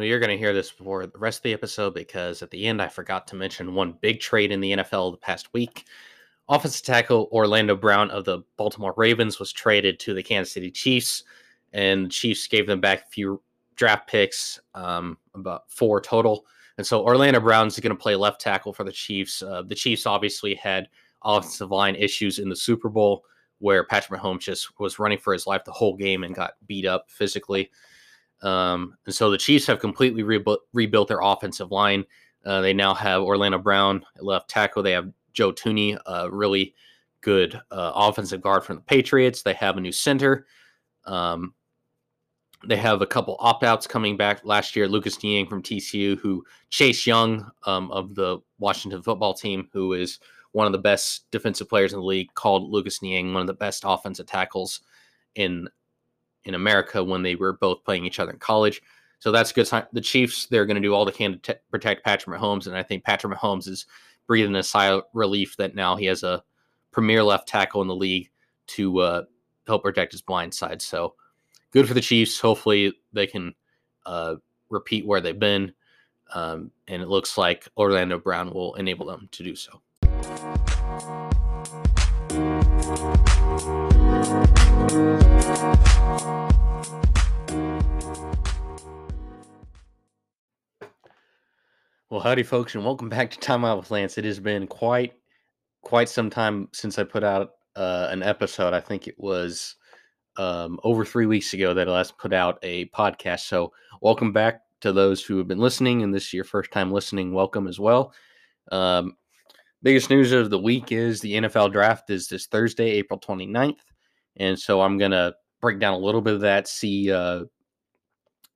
You're going to hear this before the rest of the episode because at the end I forgot to mention one big trade in the NFL the past week. Offensive tackle Orlando Brown of the Baltimore Ravens was traded to the Kansas City Chiefs, and the Chiefs gave them back a few draft picks, um, about four total. And so Orlando Brown's going to play left tackle for the Chiefs. Uh, the Chiefs obviously had offensive line issues in the Super Bowl where Patrick Mahomes just was running for his life the whole game and got beat up physically. Um, and so the Chiefs have completely rebuilt, rebuilt their offensive line. Uh, they now have Orlando Brown at left tackle. They have Joe Thuney, a really good uh, offensive guard from the Patriots. They have a new center. Um, they have a couple opt outs coming back last year. Lucas Niang from TCU, who Chase Young um, of the Washington football team, who is one of the best defensive players in the league, called Lucas Niang one of the best offensive tackles in in America when they were both playing each other in college. So that's good. sign. The Chiefs, they're going to do all they can to t- protect Patrick Mahomes. And I think Patrick Mahomes is breathing a sigh of relief that now he has a premier left tackle in the league to uh, help protect his blind side. So good for the Chiefs. Hopefully they can uh, repeat where they've been. Um, and it looks like Orlando Brown will enable them to do so. Well, howdy, folks, and welcome back to Time Out with Lance. It has been quite quite some time since I put out uh, an episode. I think it was um, over three weeks ago that I last put out a podcast. So, welcome back to those who have been listening, and this is your first time listening. Welcome as well. Um, biggest news of the week is the NFL draft is this Thursday, April 29th. And so I'm going to break down a little bit of that, see uh,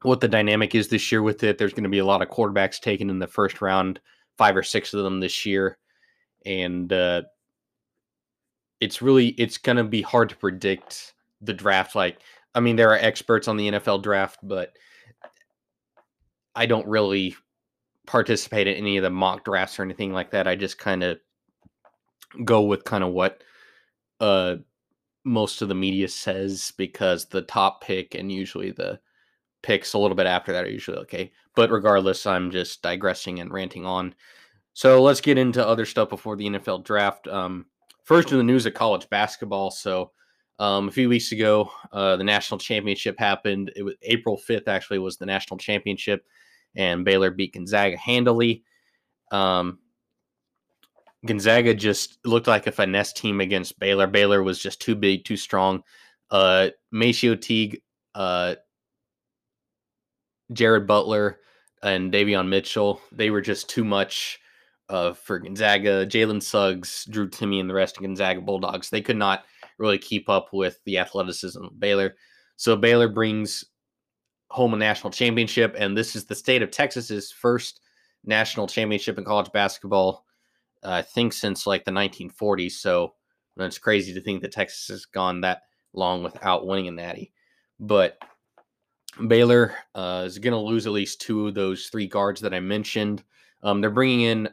what the dynamic is this year with it. There's going to be a lot of quarterbacks taken in the first round, five or six of them this year, and uh, it's really it's going to be hard to predict the draft. Like, I mean, there are experts on the NFL draft, but I don't really participate in any of the mock drafts or anything like that. I just kind of go with kind of what uh most of the media says because the top pick and usually the picks a little bit after that are usually okay. But regardless, I'm just digressing and ranting on. So let's get into other stuff before the NFL draft. Um, first, in the news of college basketball. So um, a few weeks ago, uh, the national championship happened. It was April 5th, actually, was the national championship, and Baylor beat Gonzaga handily. Um, Gonzaga just looked like a finesse team against Baylor. Baylor was just too big, too strong. Uh, MaCio Teague uh, Jared Butler and Davion Mitchell, they were just too much uh, for Gonzaga. Jalen Suggs, Drew Timme, and the rest of Gonzaga Bulldogs, they could not really keep up with the athleticism of Baylor. So Baylor brings home a national championship, and this is the state of Texas's first national championship in college basketball, uh, I think since like the 1940s. So it's crazy to think that Texas has gone that long without winning a natty. But Baylor uh, is going to lose at least two of those three guards that I mentioned. Um, they're bringing in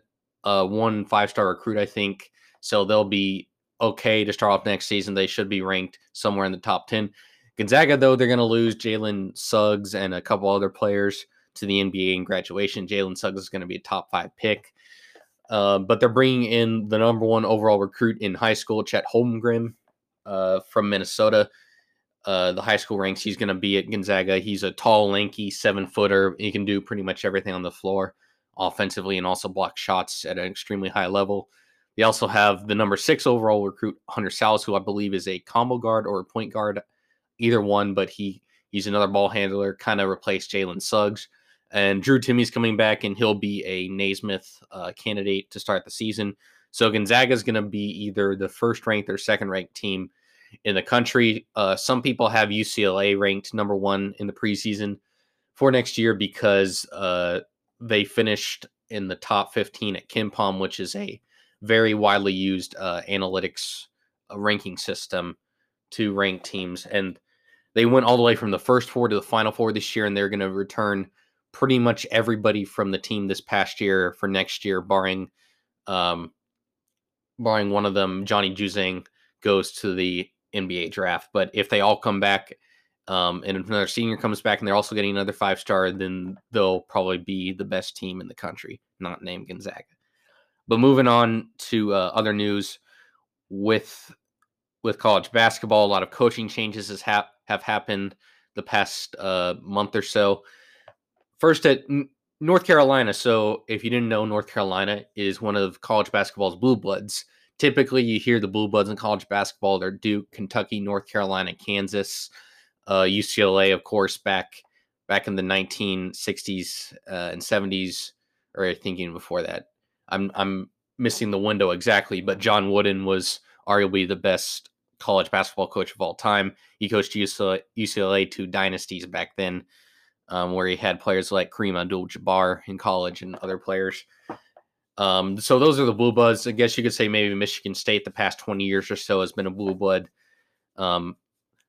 uh, one five star recruit, I think, so they'll be okay to start off next season. They should be ranked somewhere in the top 10. Gonzaga, though, they're going to lose Jalen Suggs and a couple other players to the NBA in graduation. Jalen Suggs is going to be a top five pick. Uh, but they're bringing in the number one overall recruit in high school, Chet Holmgren uh, from Minnesota uh, the high school ranks. He's going to be at Gonzaga. He's a tall, lanky seven footer. He can do pretty much everything on the floor offensively and also block shots at an extremely high level. They also have the number six overall recruit, Hunter Sallis, who I believe is a combo guard or a point guard, either one, but he he's another ball handler, kind of replaced Jalen Suggs. And Drew Timme's coming back, and he'll be a Naismith uh, candidate to start the season. So Gonzaga is going to be either the first ranked or second ranked team in the country. Uh, some people have UCLA ranked number one in the preseason for next year because uh, they finished in the top 15 at KenPom, which is a very widely used uh, analytics uh, ranking system to rank teams. And they went all the way from the first four to the final four this year, and they're going to return pretty much everybody from the team this past year for next year, barring um, barring one of them, Johnny Juzang goes to the NBA draft. But if they all come back Um, and if another senior comes back and they're also getting another five star, then they'll probably be the best team in the country, not named Gonzaga. But moving on to uh, other news with with college basketball, a lot of coaching changes has hap- have happened the past uh, month or so. First at N- North Carolina. So if you didn't know, North Carolina is one of college basketball's blue bloods. Typically, you hear the blue bloods in college basketball. They're Duke, Kentucky, North Carolina, Kansas uh, UCLA, of course, back back in the 1960s uh, and 70s, or I before that. I'm I'm missing the window exactly, but John Wooden was arguably the best college basketball coach of all time. He coached UCLA, to dynasties back then, um, where he had players like Kareem Abdul-Jabbar in college and other players. Um, so those are the blue bloods. I guess you could say maybe Michigan State the past 20 years or so has been a blue blood. Um,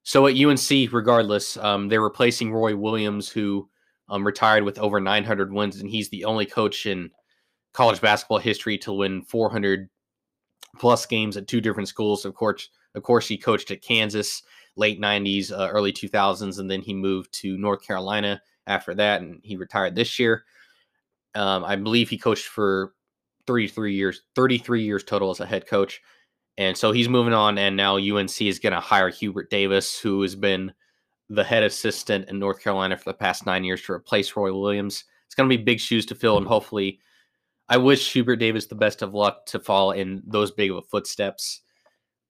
so at UNC, regardless, um, they're replacing Roy Williams, who um, retired with over 900 wins, and he's the only coach in college basketball history to win 400 plus games at two different schools. Of course, of course, he coached at Kansas late 90s, uh, early 2000s, and then he moved to North Carolina after that, and he retired this year. Um, I believe he coached for 33 years, 33 years total as a head coach. And so he's moving on, and now UNC is going to hire Hubert Davis, who has been the head assistant in North Carolina for the past nine years to replace Roy Williams. It's going to be big shoes to fill, and hopefully, I wish Hubert Davis the best of luck to fall in those big of a footsteps.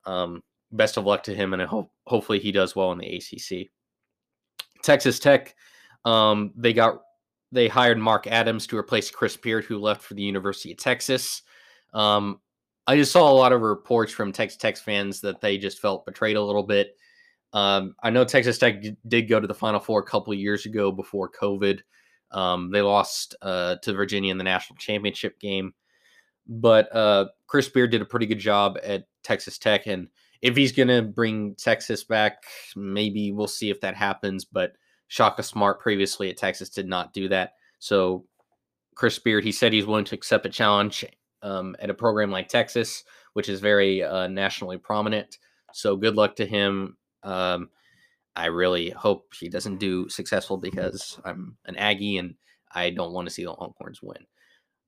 Um, best of luck to him, and I hope hopefully he does well in the ACC. Texas Tech, um, they got they hired Mark Adams to replace Chris Beard, who left for the University of Texas. Um, I just saw a lot of reports from Texas Tech fans that they just felt betrayed a little bit. Um, I know Texas Tech did go to the Final Four a couple of years ago before COVID. Um, they lost uh, to Virginia in the national championship game, but uh, Chris Beard did a pretty good job at Texas Tech, and if he's going to bring Texas back, maybe we'll see if that happens. But Shaka Smart previously at Texas did not do that, so Chris Beard he said he's willing to accept a challenge um, at a program like Texas, which is very uh, nationally prominent. So good luck to him. Um, I really hope he doesn't do successful because I'm an Aggie and I don't want to see the Longhorns win.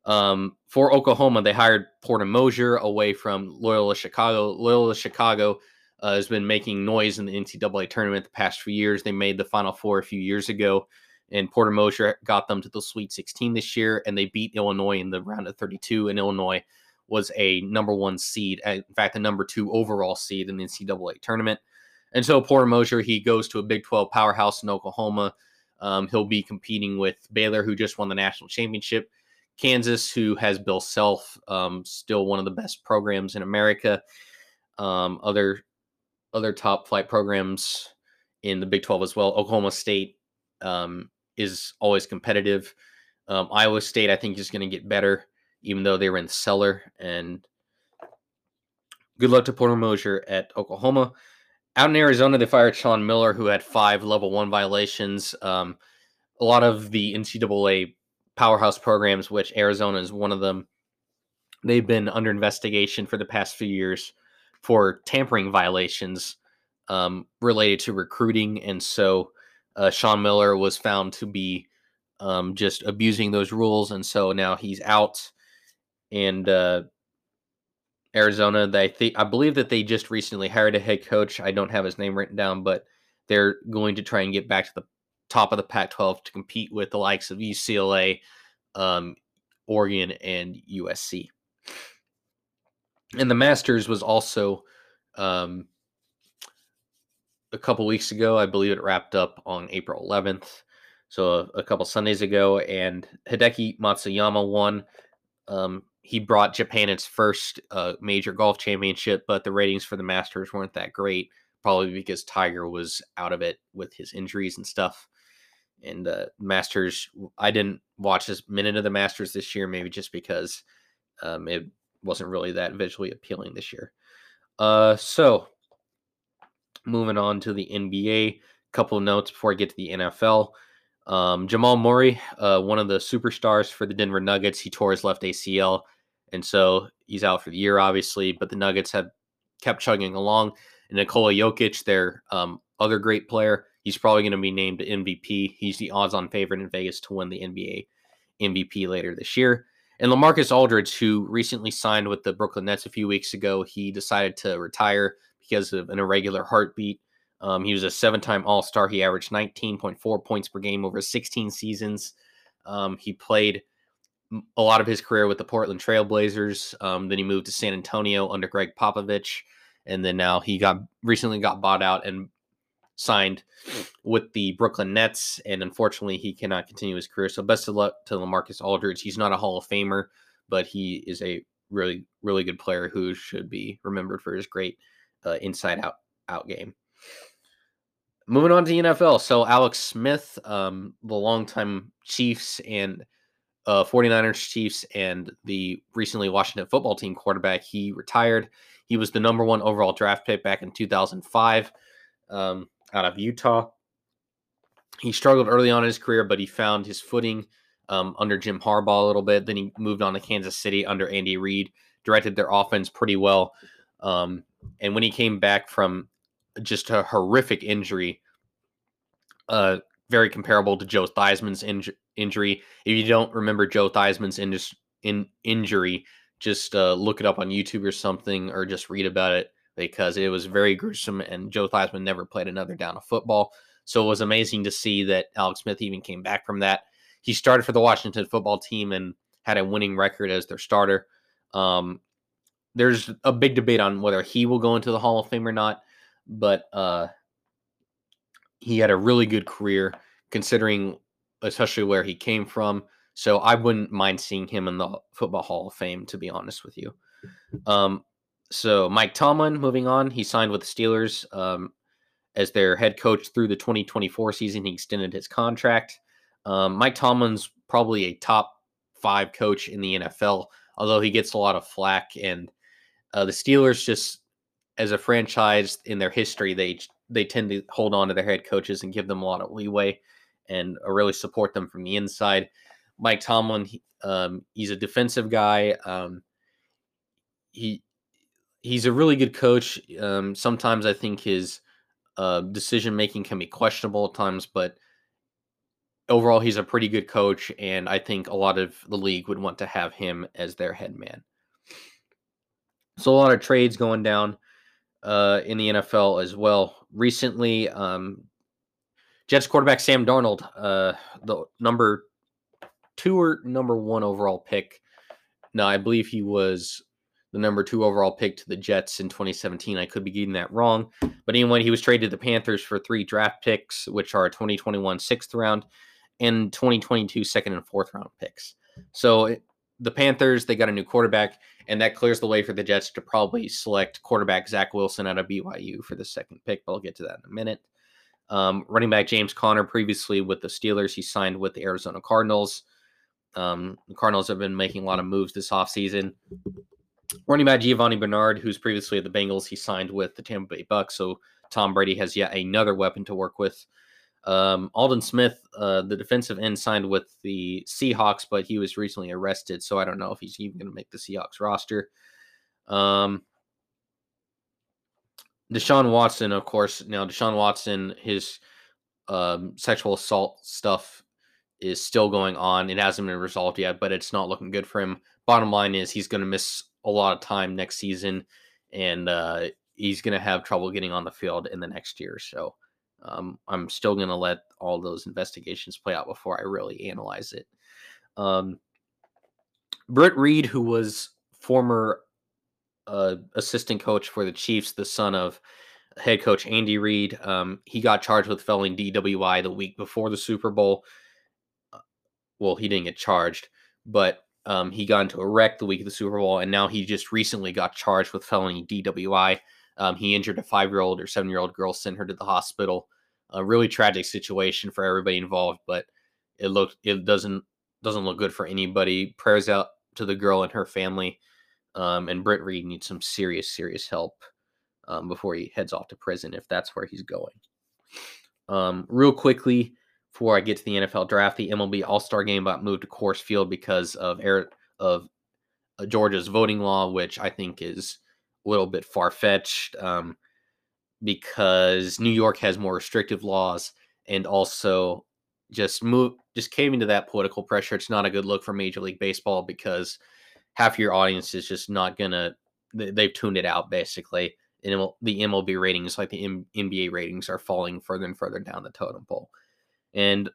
Um, for Oklahoma, they hired Porter Moser away from Loyola Chicago. Loyola Chicago uh, has been making noise in the NCAA tournament the past few years. They made the Final Four a few years ago and Porter Moser got them to the Sweet 16 this year, and they beat Illinois in the round of 32. And Illinois was a number one seed, in fact, a number two overall seed in the NCAA tournament. And so Porter Moser, he goes to a Big 12 powerhouse in Oklahoma. Um, he'll be competing with Baylor, who just won the national championship, Kansas, who has Bill Self, um, still one of the best programs in America. Um, other other top flight programs in the Big 12 as well. Oklahoma State um, is always competitive. Um, Iowa State, I think, is going to get better, even though they were in the cellar. And good luck to Porter Moser at Oklahoma. Out in Arizona, they fired Sean Miller, who had five level one violations. Um, a lot of the NCAA powerhouse programs, which Arizona is one of them, they've been under investigation for the past few years for tampering violations um, related to recruiting. And so uh, Sean Miller was found to be um, just abusing those rules, and so now he's out. And uh, Arizona, they think I believe that they just recently hired a head coach. I don't have his name written down, but they're going to try and get back to the top of the Pac-12 to compete with the likes of UCLA, um, Oregon, and USC. And the Masters was also um, a couple weeks ago. I believe it wrapped up on April 11th, so a, a couple Sundays ago. And Hideki Matsuyama won. Um, he brought Japan its first uh, major golf championship, but the ratings for the Masters weren't that great, probably because Tiger was out of it with his injuries and stuff. And uh, Masters, I didn't watch this minute of the Masters this year, maybe just because um, it wasn't really that visually appealing this year. Uh, so moving on to the NBA, a couple of notes before I get to the NFL. Um, Jamal Murray, uh, one of the superstars for the Denver Nuggets, he tore his left ACL, and so he's out for the year, obviously. But the Nuggets have kept chugging along. And Nikola Jokic, their um, other great player, He's probably going to be named MVP. He's the odds-on favorite in Vegas to win the NBA MVP later this year. And Lamarcus Aldridge, who recently signed with the Brooklyn Nets a few weeks ago, he decided to retire because of an irregular heartbeat. Um, he was a seven-time All-Star. He averaged 19.4 points per game over 16 seasons. Um, he played a lot of his career with the Portland Trailblazers. Um, then he moved to San Antonio under Gregg Popovich, and then now he got recently got bought out and signed with the Brooklyn Nets. And unfortunately, he cannot continue his career. So best of luck to Lamarcus Aldridge. He's not a Hall of Famer, but he is a really really good player who should be remembered for his great uh, inside out out game. Moving on to the NFL. So Alex Smith, um, the longtime Chiefs and uh, 49ers, Chiefs, and the recently Washington football team quarterback. He retired. He was the number one overall draft pick back in 2005 um, out of Utah. He struggled early on in his career, but he found his footing um, under Jim Harbaugh a little bit. Then he moved on to Kansas City under Andy Reid, directed their offense pretty well. Um, and when he came back from just a horrific injury, uh, very comparable to Joe Theismann's inj- injury. If you don't remember Joe Theismann's in, in injury, just uh, look it up on YouTube or something, or just read about it because it was very gruesome. And Joe Theismann never played another down of football, so it was amazing to see that Alex Smith even came back from that. He started for the Washington football team and had a winning record as their starter. Um, there's a big debate on whether he will go into the Hall of Fame or not, but uh, he had a really good career considering especially where he came from. So I wouldn't mind seeing him in the Football Hall of Fame, to be honest with you. Um, so Mike Tomlin, moving on, he signed with the Steelers um, as their head coach through the 2024 season. He extended his contract. Um, Mike Tomlin's probably a top five coach in the NFL, although he gets a lot of flack. And uh, the Steelers, just as a franchise in their history, they they tend to hold on to their head coaches and give them a lot of leeway and uh, really support them from the inside. Mike Tomlin, he, um, he's a defensive guy. Um, he he's a really good coach. Um, sometimes I think his uh, decision making can be questionable at times, but overall he's a pretty good coach, and I think a lot of the league would want to have him as their head man. So a lot of trades going down uh, in the NFL as well. Recently, um, Jets quarterback Sam Darnold, uh, the number two or number one overall pick. No, I believe he was the number two overall pick to the Jets in 2017. I could be getting that wrong. But anyway, he was traded to the Panthers for three draft picks, which are 2021 sixth round and 2022 second and fourth round picks. So the Panthers, they got a new quarterback, and that clears the way for the Jets to probably select quarterback Zach Wilson out of BYU for the second pick. But I'll get to that in a minute. Um, running back James Conner, previously with the Steelers, he signed with the Arizona Cardinals. Um, the Cardinals have been making a lot of moves this offseason. Running back Giovani Bernard, who's previously at the Bengals, he signed with the Tampa Bay Bucks. So Tom Brady has yet another weapon to work with. Um, Aldon Smith, uh, the defensive end, signed with the Seahawks, but he was recently arrested, so I don't know if he's even going to make the Seahawks roster. Um, Deshaun Watson, of course. Now, Deshaun Watson, his um, sexual assault stuff is still going on. It hasn't been resolved yet, but it's not looking good for him. Bottom line is he's going to miss a lot of time next season, and uh, he's going to have trouble getting on the field in the next year. So um, I'm still going to let all those investigations play out before I really analyze it. Um, Britt Reid, who was former uh, assistant coach for the Chiefs, the son of head coach Andy Reid, um, he got charged with felony DWI the week before the Super Bowl. Uh, well, he didn't get charged, but um, he got into a wreck the week of the Super Bowl, and now he just recently got charged with felony DWI. Um, he injured a five year old or seven year old girl, sent her to the hospital. A really tragic situation for everybody involved, but it looked it doesn't doesn't look good for anybody. Prayers out to the girl and her family. Um, and Britt Reid needs some serious, serious help um, before he heads off to prison if that's where he's going. Um, real quickly, before I get to the NFL draft, the MLB All Star Game got moved to Coors Field because of air, of uh, Georgia's voting law, which I think is little bit far fetched. Um, because New York has more restrictive laws and also just move just came into that political pressure. It's not a good look for Major League Baseball because half your audience is just not gonna they've tuned it out basically. And the MLB ratings, like the NBA ratings, are falling further and further down the totem pole. And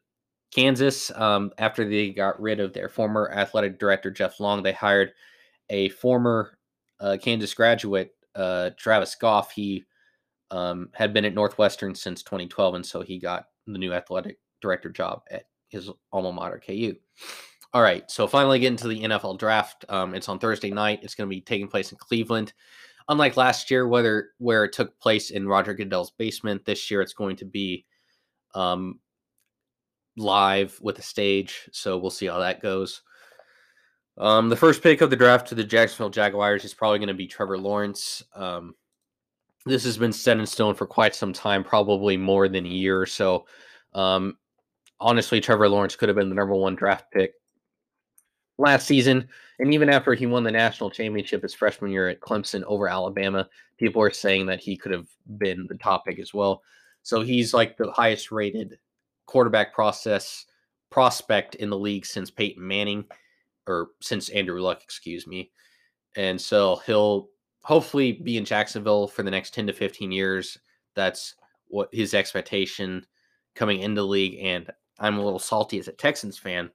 Kansas, um, after they got rid of their former athletic director Jeff Long, they hired a former uh, Kansas graduate, uh, Travis Goff. He um, had been at Northwestern since 2012, and so he got the new athletic director job at his alma mater, KU. All right, so finally getting to the NFL draft. Um, it's on Thursday night. It's going to be taking place in Cleveland. Unlike last year, whether where it took place in Roger Goodell's basement, this year it's going to be um, live with a stage. So we'll see how that goes. Um, the first pick of the draft to the Jacksonville Jaguars is probably going to be Trevor Lawrence. Um, this has been set in stone for quite some time, probably more than a year or so. Um, honestly, Trevor Lawrence could have been the number one draft pick last season. And even after he won the national championship his freshman year at Clemson over Alabama, people are saying that he could have been the top pick as well. So he's like the highest rated quarterback process prospect in the league since Peyton Manning or since Andrew Luck, excuse me. And so he'll hopefully be in Jacksonville for the next 10 to 15 years. That's what his expectation coming into the league. And I'm a little salty as a Texans fan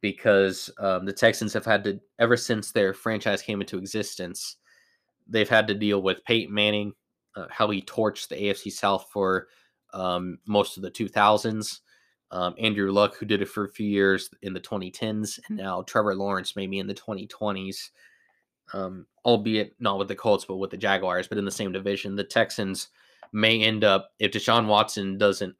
because um, the Texans have had to, ever since their franchise came into existence, they've had to deal with Peyton Manning, uh, how he torched the AFC South for um, most of the 2000s. Um, Andrew Luck, who did it for a few years in the 2010s, and now Trevor Lawrence, maybe in the 2020s, um, albeit not with the Colts, but with the Jaguars, but in the same division. The Texans may end up if Deshaun Watson doesn't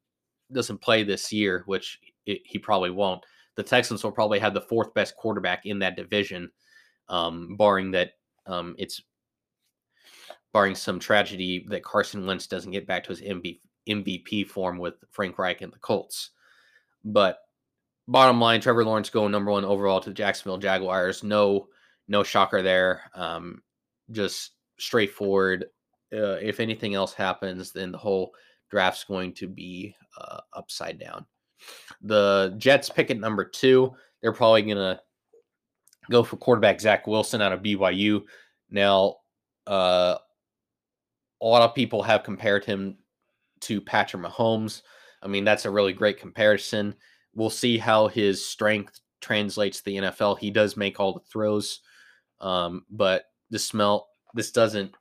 doesn't play this year, which it, he probably won't. The Texans will probably have the fourth best quarterback in that division, um, barring that um, it's barring some tragedy that Carson Wentz doesn't get back to his MVP, MVP form with Frank Reich and the Colts. But bottom line, Trevor Lawrence going number one overall to the Jacksonville Jaguars. No, no shocker there. Um, just straightforward. Uh, if anything else happens, then the whole draft's going to be uh, upside down. The Jets pick at number two. They're probably going to go for quarterback Zach Wilson out of BYU. Now, uh, a lot of people have compared him to Patrick Mahomes. I mean, that's a really great comparison. We'll see how his strength translates to the NFL. He does make all the throws, um, but the smell this doesn't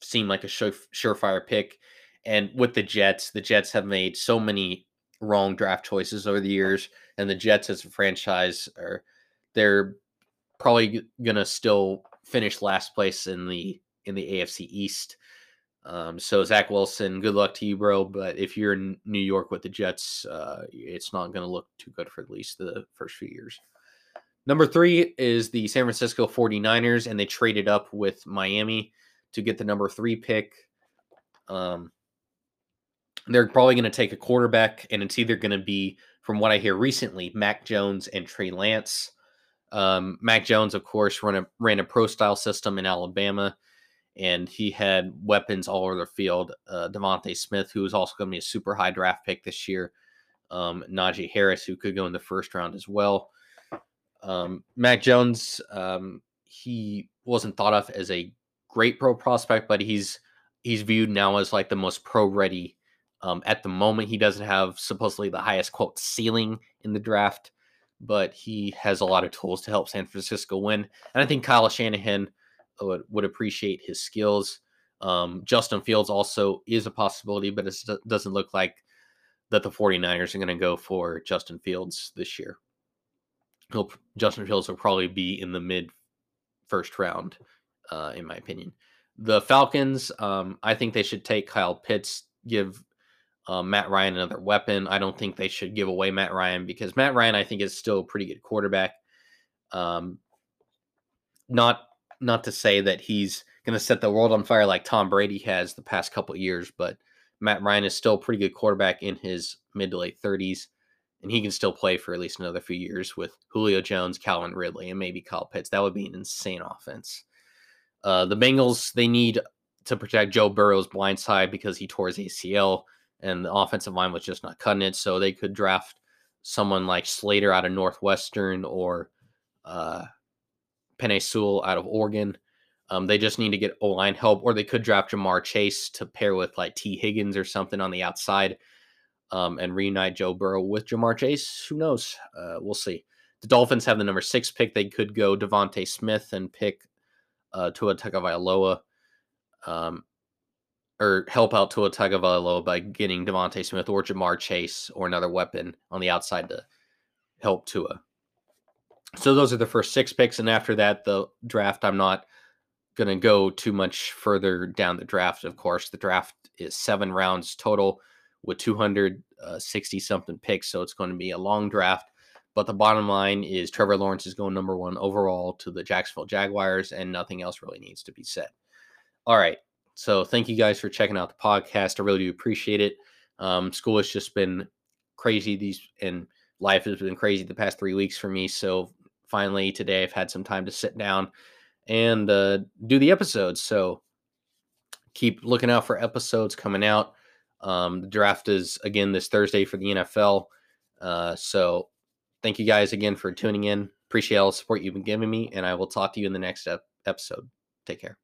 seem like a sure, surefire pick. And with the Jets, the Jets have made so many wrong draft choices over the years, and the Jets as a franchise are they're probably gonna still finish last place in the in the AFC East. Um, so Zach Wilson, good luck to you, bro. But if you're in New York with the Jets, uh, it's not going to look too good for at least the first few years. Number three is the San Francisco 49ers, and they traded up with Miami to get the number three pick. Um, they're probably going to take a quarterback, and it's either going to be, from what I hear recently, Mac Jones and Trey Lance. Um, Mac Jones, of course, ran a ran a pro style system in Alabama and he had weapons all over the field. Uh, DeVonta Smith, who is also going to be a super high draft pick this year. Um, Najee Harris, who could go in the first round as well. Um, Mac Jones, um, he wasn't thought of as a great pro prospect, but he's he's viewed now as like the most pro ready. Um, at the moment, he doesn't have supposedly the highest quote ceiling in the draft, but he has a lot of tools to help San Francisco win. And I think Kyle Shanahan would, would appreciate his skills. Um, Justin Fields also is a possibility, but it doesn't look like that the 49ers are going to go for Justin Fields this year. He'll, Justin Fields will probably be in the mid first round, uh, in my opinion. The Falcons, um, I think they should take Kyle Pitts, give uh, Matt Ryan another weapon. I don't think they should give away Matt Ryan because Matt Ryan, I think, is still a pretty good quarterback. Um, not not to say that he's going to set the world on fire like Tom Brady has the past couple years, but Matt Ryan is still a pretty good quarterback in his mid to late 30s, and he can still play for at least another few years with Julio Jones, Calvin Ridley, and maybe Kyle Pitts. That would be an insane offense. Uh, the Bengals, they need to protect Joe Burrow's blind side because he tore his ACL and the offensive line was just not cutting it. So they could draft someone like Slater out of Northwestern or uh, Penei Sewell out of Oregon. Um, they just need to get O line help, or they could draft Ja'Marr Chase to pair with like Tee Higgins or something on the outside um, and reunite Joe Burrow with Ja'Marr Chase. Who knows? Uh, we'll see. The Dolphins have the number six pick. They could go DeVonta Smith and pick uh, Tua Tagovailoa, um, or help out Tua Tagovailoa by getting DeVonta Smith or Ja'Marr Chase or another weapon on the outside to help Tua. So those are the first six picks, and after that, the draft. I'm not going to go too much further down the draft. Of course, the draft is seven rounds total with 260 uh, something picks, so it's going to be a long draft. But the bottom line is Trevor Lawrence is going number one overall to the Jacksonville Jaguars, and nothing else really needs to be said. All right. So thank you guys for checking out the podcast. I really do appreciate it. Um, school has just been crazy these and life has been crazy the past three weeks for me. So finally today I've had some time to sit down and uh, do the episodes. So keep looking out for episodes coming out. Um, the draft is again this Thursday for the NFL. Uh, so thank you guys again for tuning in. Appreciate all the support you've been giving me, and I will talk to you in the next ep- episode. Take care.